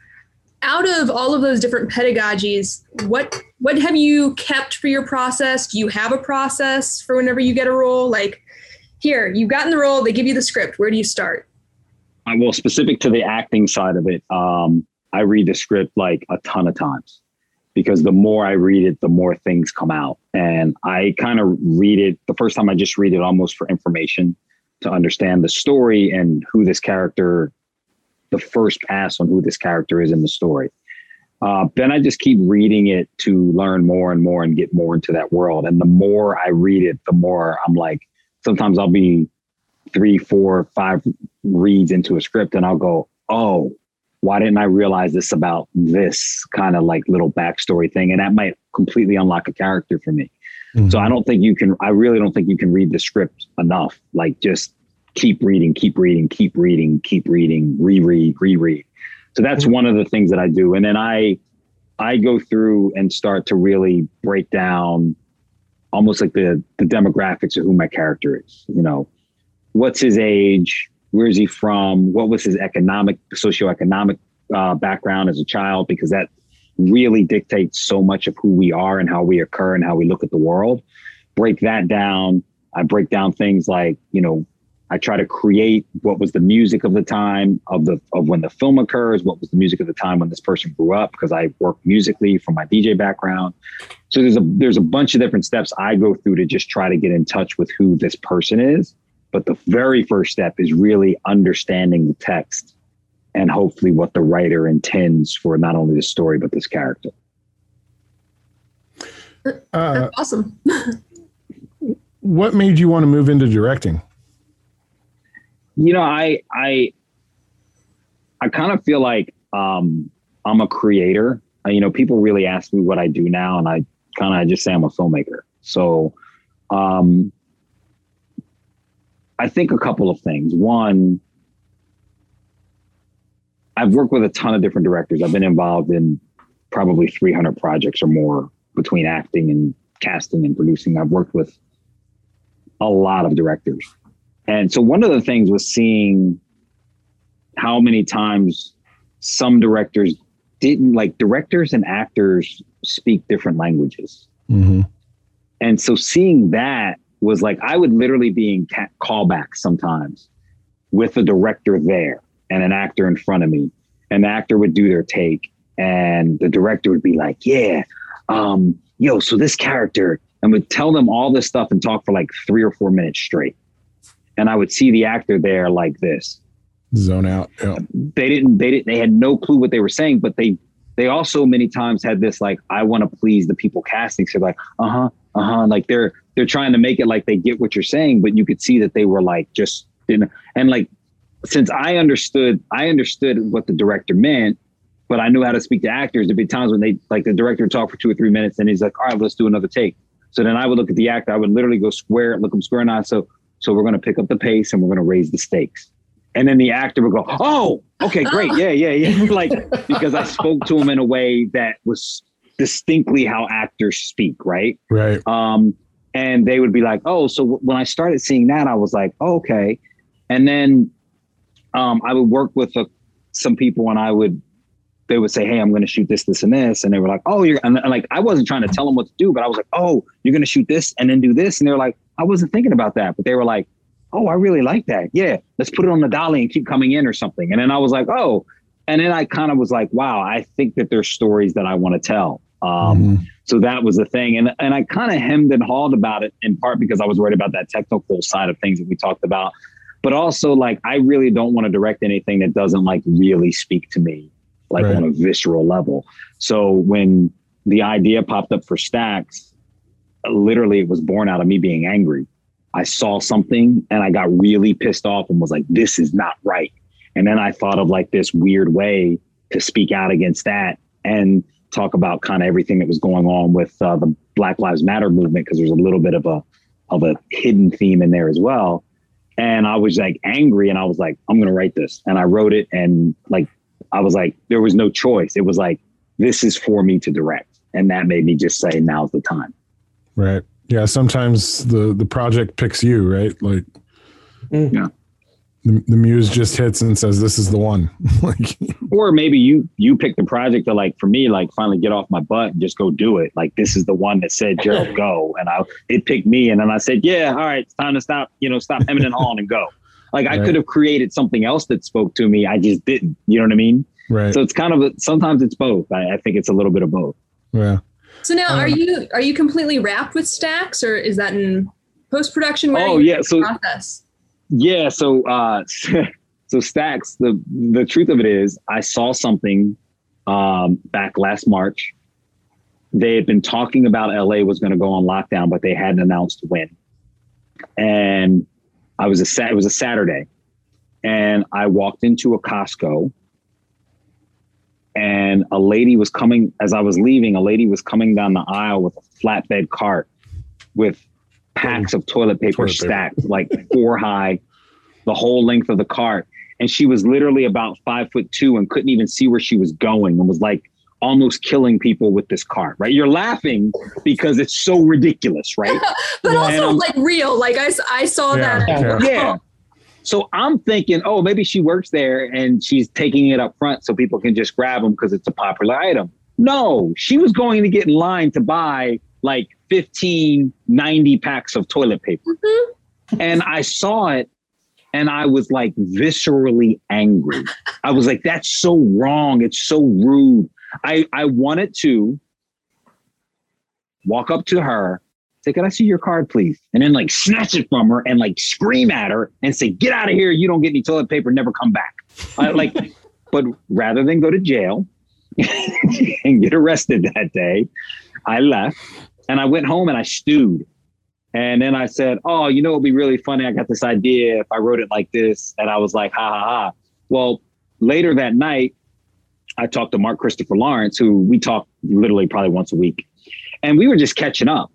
Speaker 4: Out of all of those different pedagogies, what what have you kept for your process? Do you have a process for whenever you get a role? Like, here, you've gotten the role, they give you the script. Where do you start?
Speaker 5: Uh, well, specific to the acting side of it, um, I read the script like a ton of times because the more I read it, the more things come out. And I kind of read it the first time I just read it almost for information to understand the story and who this character, the first pass on who this character is in the story. Uh, then I just keep reading it to learn more and more and get more into that world. And the more I read it, the more I'm like, sometimes I'll be three, four, five reads into a script and I'll go, oh, why didn't I realize this about this kind of like little backstory thing? And that might completely unlock a character for me. Mm-hmm. So I don't think you can, I really don't think you can read the script enough. Like just keep reading, keep reading, keep reading, keep reading, reread, reread. So that's mm-hmm. one of the things that I do. And then I I go through and start to really break down almost like the the demographics of who my character is. You know, what's his age? Where is he from? What was his economic, socioeconomic uh, background as a child? Because that really dictates so much of who we are and how we occur and how we look at the world. Break that down. I break down things like, you know, I try to create what was the music of the time of the of when the film occurs, what was the music of the time when this person grew up, because I work musically from my DJ background. So there's a there's a bunch of different steps I go through to just try to get in touch with who this person is. But the very first step is really understanding the text and hopefully what the writer intends for not only the story but this character.
Speaker 4: Uh, awesome.
Speaker 2: what made you want to move into directing?
Speaker 5: You know, I I I kind of feel like um, I'm a creator. Uh, you know, people really ask me what I do now, and I kind of just say I'm a filmmaker. So, um, I think a couple of things. One, I've worked with a ton of different directors. I've been involved in probably 300 projects or more between acting and casting and producing. I've worked with a lot of directors. And so one of the things was seeing how many times some directors didn't like directors and actors speak different languages. Mm-hmm. And so seeing that was like, I would literally be in ca- callbacks sometimes with a director there and an actor in front of me. And the actor would do their take and the director would be like, yeah, um, yo, so this character, and would tell them all this stuff and talk for like three or four minutes straight and I would see the actor there like this.
Speaker 2: Zone out. Yeah.
Speaker 5: They didn't, they didn't, they had no clue what they were saying, but they, they also many times had this like, I want to please the people casting. So like, uh huh, uh huh. Like they're, they're trying to make it like they get what you're saying, but you could see that they were like, just didn't. And like, since I understood, I understood what the director meant, but I knew how to speak to actors. There'd be times when they, like the director would talk for two or three minutes and he's like, all right, let's do another take. So then I would look at the actor, I would literally go square, look him square in the eye. So so we're going to pick up the pace and we're going to raise the stakes. And then the actor would go, Oh, okay, great. Yeah, yeah, yeah. like, because I spoke to him in a way that was distinctly how actors speak, right?
Speaker 2: Right.
Speaker 5: Um, and they would be like, Oh, so w- when I started seeing that, I was like, oh, okay. And then um, I would work with a, some people and I would, they would say, Hey, I'm going to shoot this, this, and this. And they were like, Oh, you're, and, and like, I wasn't trying to tell them what to do, but I was like, Oh, you're going to shoot this and then do this. And they're like, I wasn't thinking about that, but they were like, oh, I really like that. Yeah, let's put it on the dolly and keep coming in or something. And then I was like, oh, and then I kind of was like, wow, I think that there's stories that I want to tell. Um, mm-hmm. So that was the thing, and and I kind of hemmed and hawed about it in part because I was worried about that technical side of things that we talked about, but also like I really don't want to direct anything that doesn't like really speak to me, like right. on a visceral level. So when the idea popped up for Stacks, literally it was born out of me being angry. I saw something and I got really pissed off and was like, this is not right. And then I thought of like this weird way to speak out against that and talk about kind of everything that was going on with uh, the Black Lives Matter movement because there's a little bit of a of a hidden theme in there as well. And I was like angry and I was like, I'm going to write this. And I wrote it and like I was like, there was no choice. It was like, this is for me to direct. And that made me just say, now's the time.
Speaker 2: Right. Yeah. Sometimes the the project picks you, right? Like,
Speaker 5: mm. yeah.
Speaker 2: The, the muse just hits and says, "This is the one."
Speaker 5: like, or maybe you you pick the project to like for me, like finally get off my butt and just go do it. Like this is the one that said Gerald go, and I it picked me, and then I said, "Yeah, all right, it's time to stop. You know, stop hemming and hawing and go." Like right. I could have created something else that spoke to me. I just didn't. You know what I mean?
Speaker 2: Right.
Speaker 5: So it's kind of a, sometimes it's both. I, I think it's a little bit of both.
Speaker 2: Yeah.
Speaker 4: So now, are um, you are you completely wrapped with Stacks, or is that in post production?
Speaker 5: Oh yeah, so process? yeah, so uh, so Stacks. The the truth of it is, I saw something um, back last March. They had been talking about LA was going to go on lockdown, but they hadn't announced when. And I was a it was a Saturday, and I walked into a Costco, and a lady was coming as I was leaving. A lady was coming down the aisle with a flatbed cart with packs of toilet paper toilet stacked paper. like four high, the whole length of the cart. And she was literally about five foot two and couldn't even see where she was going and was like almost killing people with this cart, right? You're laughing because it's so ridiculous, right?
Speaker 4: but yeah. also like real. Like I, I saw yeah. that.
Speaker 5: Yeah. yeah. So I'm thinking, oh, maybe she works there and she's taking it up front so people can just grab them because it's a popular item. No, she was going to get in line to buy like 15, 90 packs of toilet paper. Mm-hmm. And I saw it and I was like viscerally angry. I was like, that's so wrong. It's so rude. I, I wanted to walk up to her, say, Can I see your card, please? And then like snatch it from her and like scream at her and say, Get out of here. You don't get any toilet paper, never come back. I, like, but rather than go to jail and get arrested that day, I left and I went home and I stewed. And then I said, Oh, you know, it'd be really funny. I got this idea if I wrote it like this. And I was like, Ha ha ha. Well, later that night, I talked to Mark Christopher Lawrence, who we talk literally probably once a week. And we were just catching up.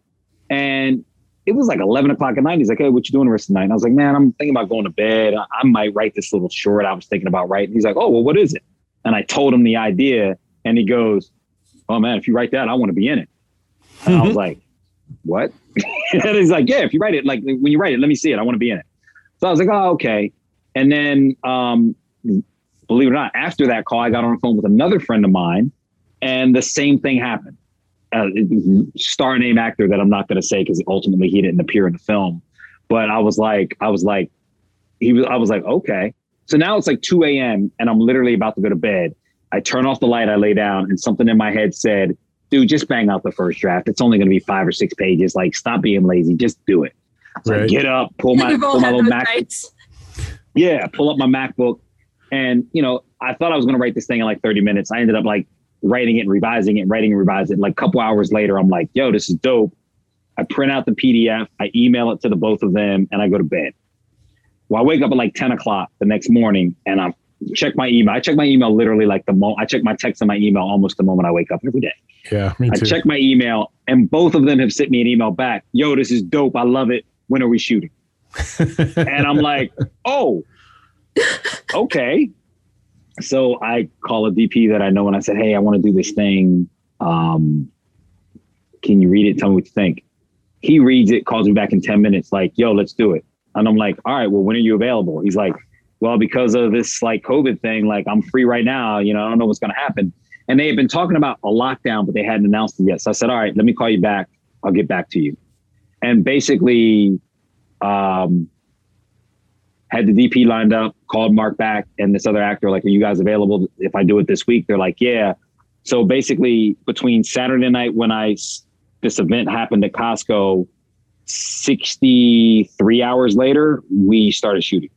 Speaker 5: And it was like 11 o'clock at night. He's like, Hey, what you doing the rest of the night? And I was like, Man, I'm thinking about going to bed. I, I might write this little short I was thinking about writing. He's like, Oh, well, what is it? And I told him the idea. And he goes, Oh, man, if you write that, I want to be in it. And I was like, what? and he's like, yeah, if you write it, like when you write it, let me see it. I want to be in it. So I was like, oh, okay. And then, um, believe it or not, after that call, I got on the phone with another friend of mine, and the same thing happened. Uh, star name actor that I'm not going to say because ultimately he didn't appear in the film. But I was like, I was like, he was, I was like, okay. So now it's like 2 a.m. and I'm literally about to go to bed. I turn off the light, I lay down, and something in my head said, dude, just bang out the first draft. It's only going to be five or six pages. Like, stop being lazy. Just do it. So right. get up, pull my, pull my little Mac. Nights. Yeah, pull up my MacBook. And, you know, I thought I was going to write this thing in like 30 minutes. I ended up like writing it and revising it, writing and revising it. Like a couple hours later, I'm like, yo, this is dope. I print out the PDF, I email it to the both of them, and I go to bed. Well, I wake up at like 10 o'clock the next morning and I'm check my email. I check my email literally like the moment I check my text and my email almost the moment I wake up every day.
Speaker 2: Yeah, me too.
Speaker 5: I check my email and both of them have sent me an email back. Yo, this is dope. I love it. When are we shooting? and I'm like, oh, okay. So I call a DP that I know and I said, hey, I want to do this thing. Um, can you read it? Tell me what you think. He reads it, calls me back in 10 minutes, like, yo, let's do it. And I'm like, all right, well, when are you available? He's like, well, because of this like COVID thing, like I'm free right now. You know, I don't know what's going to happen. And they had been talking about a lockdown, but they hadn't announced it yet. So I said, all right, let me call you back. I'll get back to you. And basically, um, had the DP lined up, called Mark back and this other actor, like, are you guys available if I do it this week? They're like, yeah. So basically, between Saturday night when I this event happened at Costco, 63 hours later, we started shooting.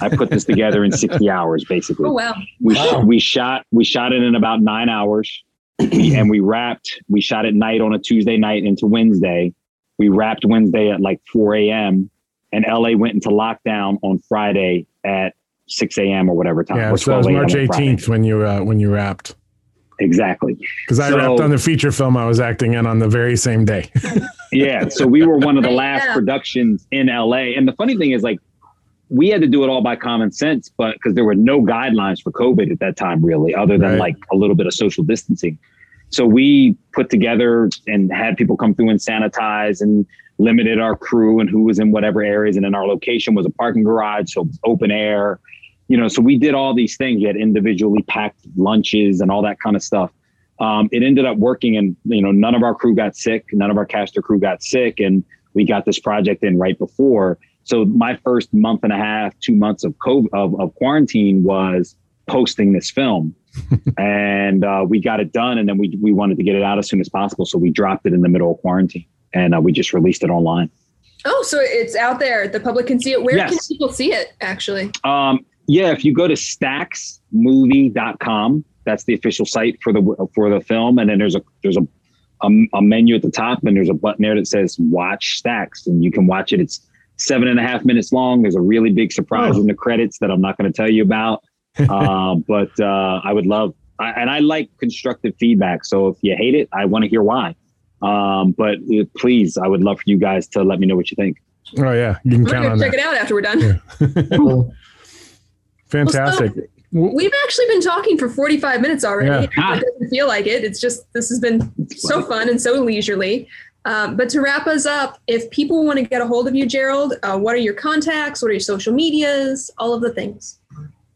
Speaker 5: I put this together in 60 hours, basically.
Speaker 4: Oh wow!
Speaker 5: We
Speaker 4: wow.
Speaker 5: we shot we shot it in about nine hours, and we wrapped. We shot at night on a Tuesday night into Wednesday. We wrapped Wednesday at like 4 a.m. and LA went into lockdown on Friday at 6 a.m. or whatever time.
Speaker 2: Yeah, so that was March 18th when you uh, when you wrapped.
Speaker 5: Exactly.
Speaker 2: Because I so, wrapped on the feature film I was acting in on the very same day.
Speaker 5: yeah, so we were one of the last yeah. productions in LA, and the funny thing is, like, we had to do it all by common sense, but because there were no guidelines for COVID at that time, really, other than right. like a little bit of social distancing. So we put together and had people come through and sanitize and limited our crew and who was in whatever areas. And then our location was a parking garage, so open air. You know, so we did all these things. We had individually packed lunches and all that kind of stuff. Um, it ended up working, and you know, none of our crew got sick. None of our caster crew got sick, and we got this project in right before. So my first month and a half, two months of COVID, of, of quarantine was posting this film, and uh, we got it done. And then we we wanted to get it out as soon as possible, so we dropped it in the middle of quarantine, and uh, we just released it online.
Speaker 4: Oh, so it's out there. The public can see it. Where yes. can people see it? Actually,
Speaker 5: um, yeah, if you go to stacksmovie.com, That's the official site for the for the film. And then there's a there's a a, a menu at the top, and there's a button there that says "Watch Stacks," and you can watch it. It's seven and a half minutes long. There's a really big surprise oh. in the credits that I'm not going to tell you about. uh, but uh, I would love, I, and I like constructive feedback. So if you hate it, I want to hear why. Um, but uh, please, I would love for you guys to let me know what you think.
Speaker 2: Oh yeah, you can we're count on
Speaker 4: check
Speaker 2: that.
Speaker 4: it out after we're done. Yeah.
Speaker 2: Fantastic.
Speaker 4: Well, so, we've actually been talking for 45 minutes already. Yeah. It doesn't feel like it. It's just this has been so fun and so leisurely. Um, but to wrap us up, if people want to get a hold of you, Gerald, uh, what are your contacts? What are your social medias? All of the things.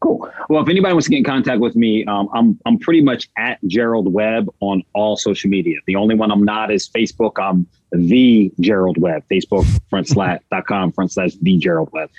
Speaker 5: Cool. Well, if anybody wants to get in contact with me, um, I'm I'm pretty much at Gerald Webb on all social media. The only one I'm not is Facebook. I'm the Gerald Webb. Facebook front slash dot com front slash the Gerald Webb.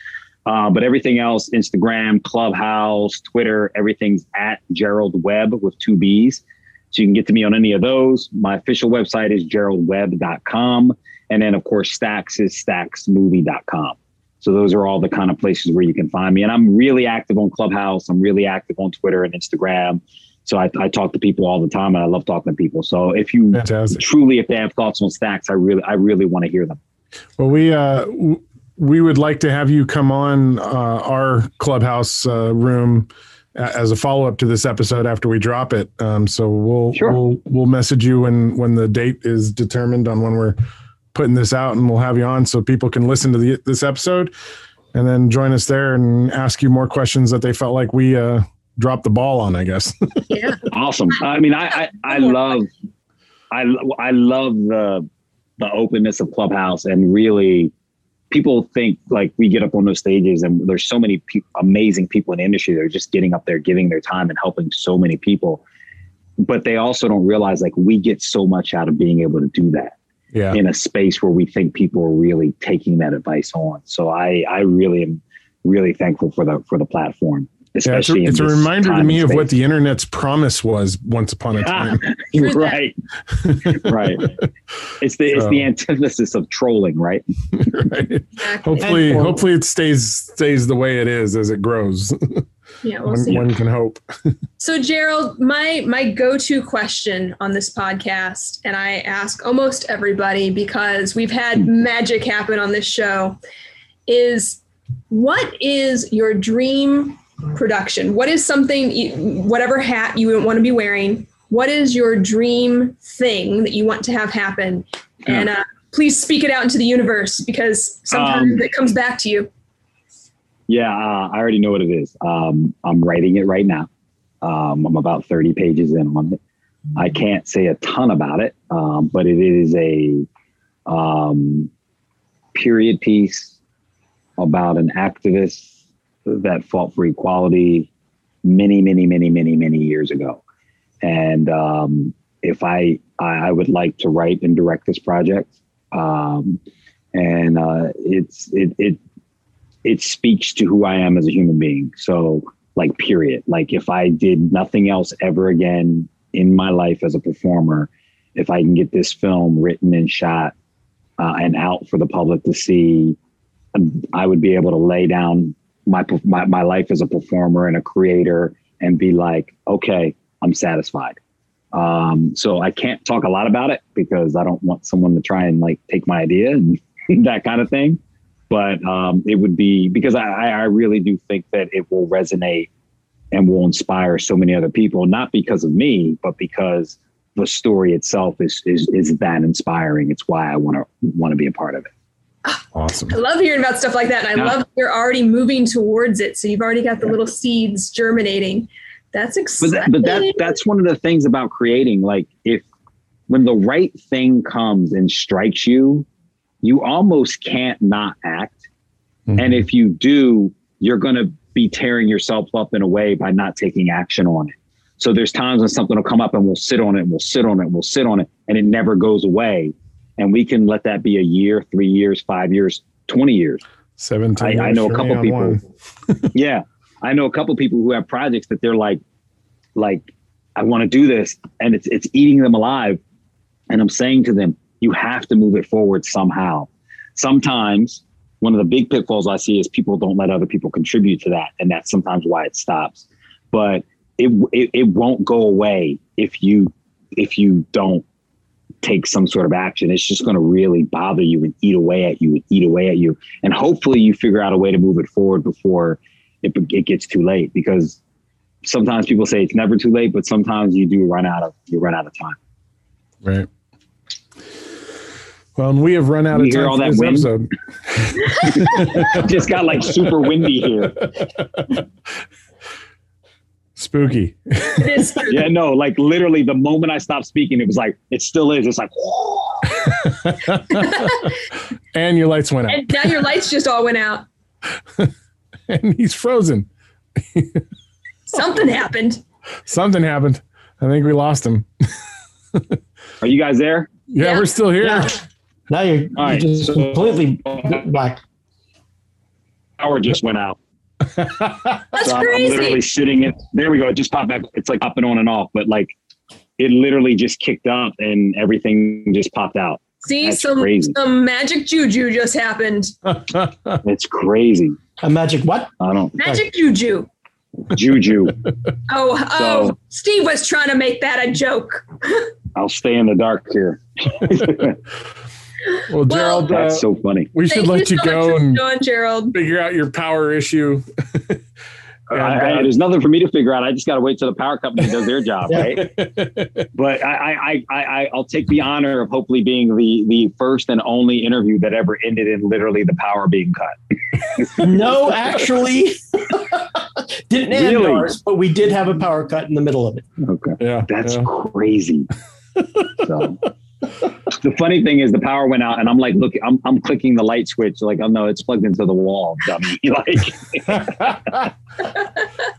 Speaker 5: Uh, but everything else, Instagram, Clubhouse, Twitter, everything's at Gerald Webb with two B's. So you can get to me on any of those. My official website is geraldwebb.com. And then, of course, Stacks is stacksmovie.com. So those are all the kind of places where you can find me. And I'm really active on Clubhouse. I'm really active on Twitter and Instagram. So I, I talk to people all the time, and I love talking to people. So if you Fantastic. truly, if they have thoughts on Stacks, I really, I really want to hear them.
Speaker 2: Well, we uh, we would like to have you come on uh, our Clubhouse uh, room as a follow up to this episode after we drop it. Um, so we'll sure. we'll we'll message you when when the date is determined on when we're putting this out, and we'll have you on so people can listen to the, this episode and then join us there and ask you more questions that they felt like we uh, dropped the ball on. I guess.
Speaker 5: yeah. Awesome. I mean, I I, I love I I love the the openness of Clubhouse and really people think like we get up on those stages and there's so many pe- amazing people in the industry that are just getting up there, giving their time and helping so many people. But they also don't realize like we get so much out of being able to do that yeah. in a space where we think people are really taking that advice on. So I, I really am really thankful for the, for the platform.
Speaker 2: Especially yeah, it's a, it's a reminder to me of what the internet's promise was once upon a time.
Speaker 5: right, right. It's the so. it's the antithesis of trolling, right?
Speaker 2: right. Hopefully, hopefully it stays stays the way it is as it grows.
Speaker 4: Yeah, we'll
Speaker 2: one, one, can hope.
Speaker 4: so, Gerald, my my go to question on this podcast, and I ask almost everybody because we've had magic happen on this show, is what is your dream production? What is something, whatever hat you want to be wearing, what is your dream thing that you want to have happen? And uh, please speak it out into the universe because sometimes um, it comes back to you.
Speaker 5: Yeah, uh, I already know what it is. Um, I'm writing it right now. Um, I'm about 30 pages in on it. I can't say a ton about it, um, but it is a um, period piece about an activist that fought for equality many, many, many, many, many years ago. And um, if I, I, I would like to write and direct this project, um, and uh, it's it it it speaks to who I am as a human being. So like period. Like if I did nothing else ever again in my life as a performer, if I can get this film written and shot uh, and out for the public to see, I would be able to lay down my, my my life as a performer and a creator and be like, okay, I'm satisfied. Um, so I can't talk a lot about it because I don't want someone to try and like take my idea and that kind of thing. But um, it would be because I, I really do think that it will resonate and will inspire so many other people, not because of me, but because the story itself is is is that inspiring. It's why I want to want to be a part of it.
Speaker 2: Awesome.
Speaker 4: I love hearing about stuff like that. And I yeah. love you're already moving towards it. So you've already got the little seeds germinating. That's exciting.
Speaker 5: But, that, but that, that's one of the things about creating. Like if when the right thing comes and strikes you, you almost can't not act. Mm-hmm. And if you do, you're going to be tearing yourself up in a way by not taking action on it. So there's times when something will come up and we'll sit on it and we'll sit on it and we'll sit on it and it never goes away and we can let that be a year, three years, five years, 20 years.
Speaker 2: 17.
Speaker 5: I, I know a couple people. yeah. I know a couple people who have projects that they're like, like, I want to do this and it's, it's eating them alive. And I'm saying to them, you have to move it forward somehow. Sometimes one of the big pitfalls I see is people don't let other people contribute to that. And that's sometimes why it stops. But it, it it won't go away if you if you don't take some sort of action. It's just going to really bother you and eat away at you and eat away at you. And hopefully you figure out a way to move it forward before it, it gets too late because sometimes people say it's never too late, but sometimes you do run out of, you run out of time.
Speaker 2: Right. Well, and we have run out
Speaker 5: You
Speaker 2: of
Speaker 5: hear
Speaker 2: time
Speaker 5: all
Speaker 2: for
Speaker 5: that
Speaker 2: this
Speaker 5: wind?
Speaker 2: episode.
Speaker 5: Just got like super windy here.
Speaker 2: Spooky.
Speaker 4: It is true.
Speaker 5: Yeah, no, like literally the moment I stopped speaking, it was like, it still is. It's like,
Speaker 2: and your lights went out.
Speaker 4: And now your lights just all went out.
Speaker 2: And he's frozen.
Speaker 4: Something happened.
Speaker 2: Something happened. I think we lost him.
Speaker 5: are you guys there?
Speaker 2: Yeah,
Speaker 4: Yeah.
Speaker 2: we're still here.
Speaker 6: Yeah. Now you're,
Speaker 5: All right,
Speaker 6: you're just
Speaker 5: so-
Speaker 6: completely black.
Speaker 5: Power just went out.
Speaker 4: That's
Speaker 5: So I'm, I'm literally
Speaker 4: crazy.
Speaker 5: sitting in there we go. It just popped back. It's like popping on and off, but like it literally just kicked up and everything just popped out.
Speaker 4: See,
Speaker 5: That's
Speaker 4: some
Speaker 5: crazy.
Speaker 4: some magic juju just happened.
Speaker 5: It's crazy.
Speaker 6: A magic what?
Speaker 5: I don't
Speaker 4: Magic juju.
Speaker 5: juju.
Speaker 4: Oh, oh,
Speaker 5: So-
Speaker 4: Steve was trying to make that a joke.
Speaker 5: I'll stay in the dark here.
Speaker 2: Well, Gerald, uh,
Speaker 5: That's so funny.
Speaker 2: we should
Speaker 4: Thank
Speaker 2: let you
Speaker 4: so
Speaker 2: go
Speaker 4: for
Speaker 2: and
Speaker 4: doing, Gerald.
Speaker 2: figure out your power issue.
Speaker 5: I,
Speaker 2: And,
Speaker 5: I-
Speaker 2: uh,
Speaker 5: there's nothing for me to figure out. I just got to wait till the power company does their job, right? but I, I, I, I, I'll take the honor of hopefully being the the first and only interview that ever ended in literally the power being cut.
Speaker 6: No, actually, didn't end
Speaker 5: Really?
Speaker 6: ours, but we did have a power cut in the middle of it.
Speaker 5: Okay.
Speaker 2: yeah,
Speaker 5: That's
Speaker 2: yeah.
Speaker 5: crazy. so the funny thing is the power went out and I'm like, look, I'm, I'm clicking the light switch. Like, oh no, it's plugged into the wall, dummy. like,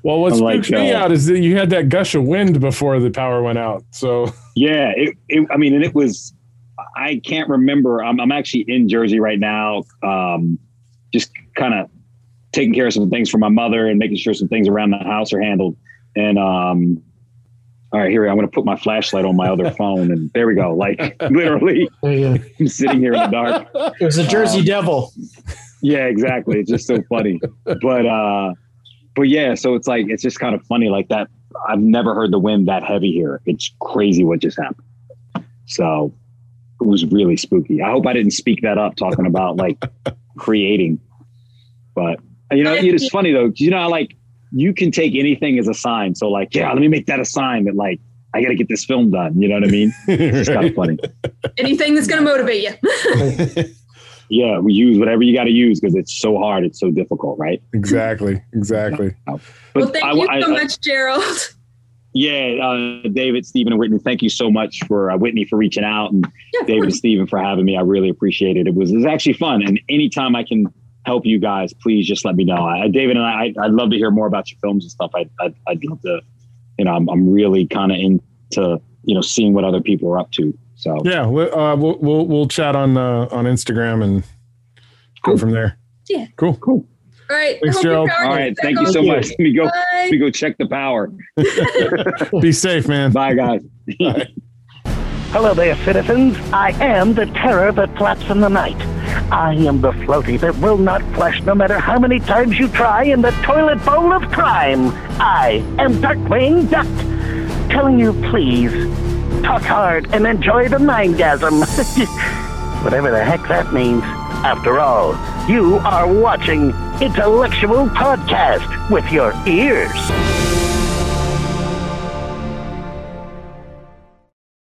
Speaker 2: well, what
Speaker 5: I'm like,
Speaker 2: me
Speaker 5: uh,
Speaker 2: out is that you had that gush of wind before the power went out. So
Speaker 5: yeah, it, it, I mean, and it was, I can't remember. I'm, I'm actually in Jersey right now. Um, just kind of taking care of some things for my mother and making sure some things around the house are handled. And, um, all right, here I'm going to put my flashlight on my other phone, and there we go. Like literally,
Speaker 6: There.
Speaker 5: I'm sitting here in the dark.
Speaker 6: It was a Jersey
Speaker 5: Um,
Speaker 6: Devil.
Speaker 5: Yeah, exactly. It's just so funny. But uh but yeah, so it's like it's just kind of funny like that. I've never heard the wind that heavy here. It's crazy what just happened. So it was really spooky. I hope I didn't speak that up talking about like creating. But you know, it's funny though, 'cause you know how like you can take anything as a sign. So like, yeah, let me make that a sign that like I gotta get this film done. You know what I mean? It's kind of funny.
Speaker 4: Anything that's going to motivate you.
Speaker 5: Yeah, we use whatever you got to use because it's so hard. It's so difficult, right?
Speaker 2: exactly, exactly.
Speaker 5: But
Speaker 4: well, thank
Speaker 5: I-
Speaker 4: you
Speaker 5: I-
Speaker 4: so
Speaker 5: I-
Speaker 4: much, Gerald.
Speaker 5: Yeah, uh, David, Stephen, and Whitney, thank you so much for uh, Whitney for reaching out and
Speaker 4: Yeah,
Speaker 5: David and. Stephen for having me. I really appreciate it. It was, it was actually fun. And anytime I can help you guys, please just let me know. I, David and I, I, I'd love to hear more about your films and stuff. I, I, I'd love to, you know, I'm, I'm really kind of into, you know, seeing what other people are up to. So
Speaker 2: Yeah, we- uh, we'll we'll we'll chat on uh, on Instagram and go from there.
Speaker 4: Yeah.
Speaker 2: cool.
Speaker 5: cool.
Speaker 4: All right.
Speaker 2: Thanks,
Speaker 4: hope your
Speaker 2: Gerald.
Speaker 4: power
Speaker 5: All
Speaker 4: gets
Speaker 5: right.
Speaker 4: back
Speaker 5: Thank you
Speaker 4: on.
Speaker 5: so much. Let me go,
Speaker 4: Bye.
Speaker 5: let me go check the power.
Speaker 2: Be safe, man.
Speaker 5: Bye guys.
Speaker 7: Hello there, citizens. I am the terror that flaps in the night. I am the floaty that will not flush no matter how many times you try in the toilet bowl of crime. I am Darkwing Duck, telling you please, talk hard and enjoy the mindgasm. Whatever the heck that means. After all, you are watching Intellexual Podcast with your ears.